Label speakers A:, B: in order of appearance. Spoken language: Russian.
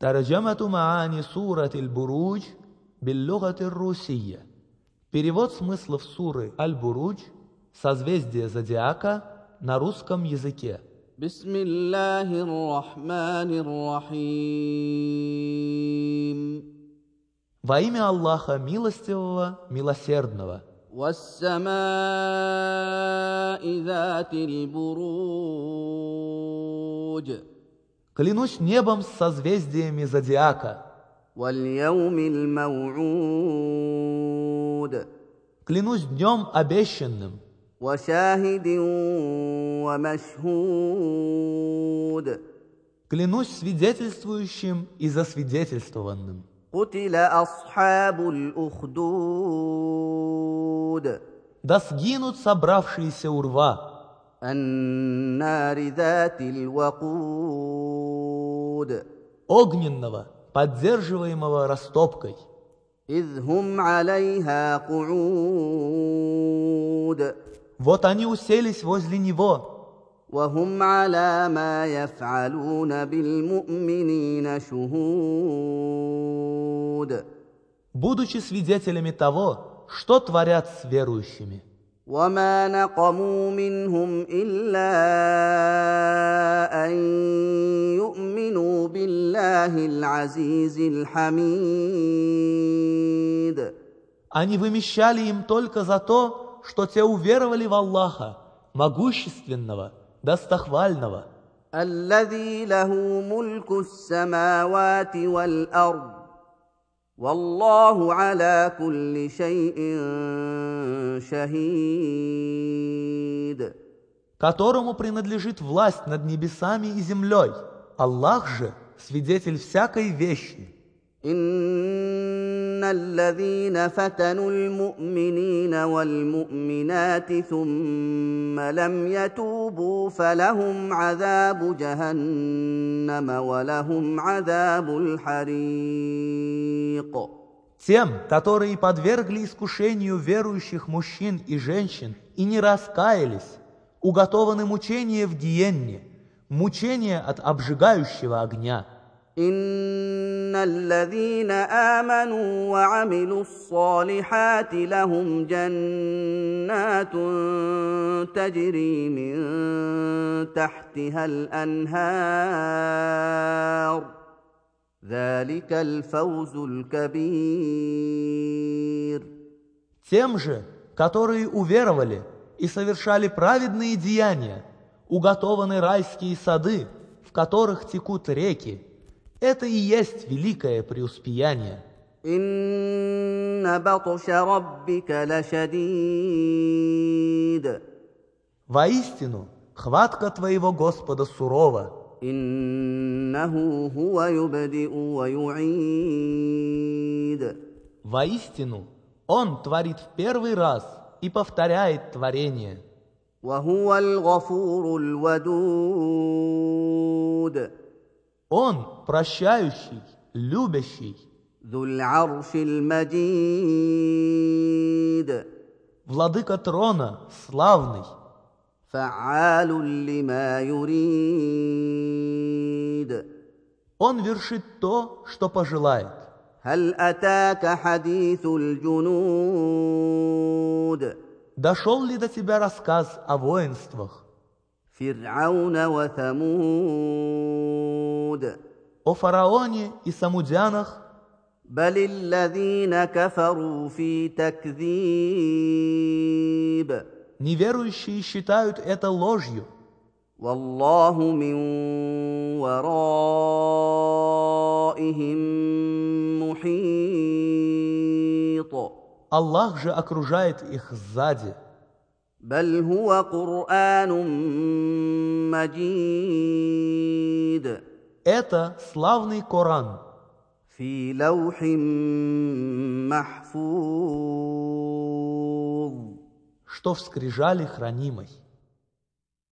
A: ترجمة معاني سورة البروج باللغة الروسية. Перевод смыслов суры Аль-Бурудж, созвездие зодиака, на русском языке.
B: بسم الله الرحمن الرحيم
A: Во имя Аллаха Милостивого, Милосердного.
B: والسماء ذات البروج
A: Клянусь небом с созвездиями зодиака. Клянусь днем обещанным. Клянусь свидетельствующим и засвидетельствованным. Да сгинут собравшиеся урва. огненного, поддерживаемого растопкой.
B: إذ هم عليها قعود
A: Вот они уселись возле него,
B: وهم على ما يفعلون بالمؤمنين شهود
A: будучи свидетелями того, что творят с верующими.
B: وما نقموا منهم إلا أن يؤمنوا بالله العزيز الحميد
A: Они вымещали им только за то, что те уверовали в Аллаха, могущественного, достохвального,
B: الذي له ملك السماوات والأرض والله على كل شيء شهيد
A: которому принадлежит власть над небесами и землей. Аллах же свидетель всякой вещи.
B: إن الذين فتنوا المؤمنين والمؤمنات ثم لم يتوبوا فلهم عذاب جهنم ولهم عذاب الحريق
A: Тем, которые подвергли искушению верующих мужчин и женщин и не раскаялись, уготованы мучения в гиенне, мучения от обжигающего огня.
B: إن الذين آمنوا وعملوا الصالحات لهم جنات تجري من تحتها الأنهار ذلك الفوز الكبير
A: Тем же, которые уверовали и совершали праведные деяния, уготованы райские сады, в которых текут реки. Это и есть великое преуспеяние.
B: إن بطش ربك لشديد
A: Воистину, хватка твоего Господа сурова,
B: إنه هو يبدئ ويعيد
A: воистину, Он творит в первый раз и повторяет творение.
B: وهو الغفور الودود
A: он прощающий, любящий. Владыка трона славный. Он вершит то, что пожелает. Дошел ли до тебя рассказ о воинствах?
B: Фирауна وثمود
A: о фараоне и самудянах,
B: بل الذين كفروا في تكذيب
A: неверующие считают это ложью,
B: والله من ورائهم محيط
A: Аллах же окружает их сзади.
B: بل هو قرآن مجيد
A: Это славный Коран,
B: في لوح محفوظ
A: что в скрижали хранимой.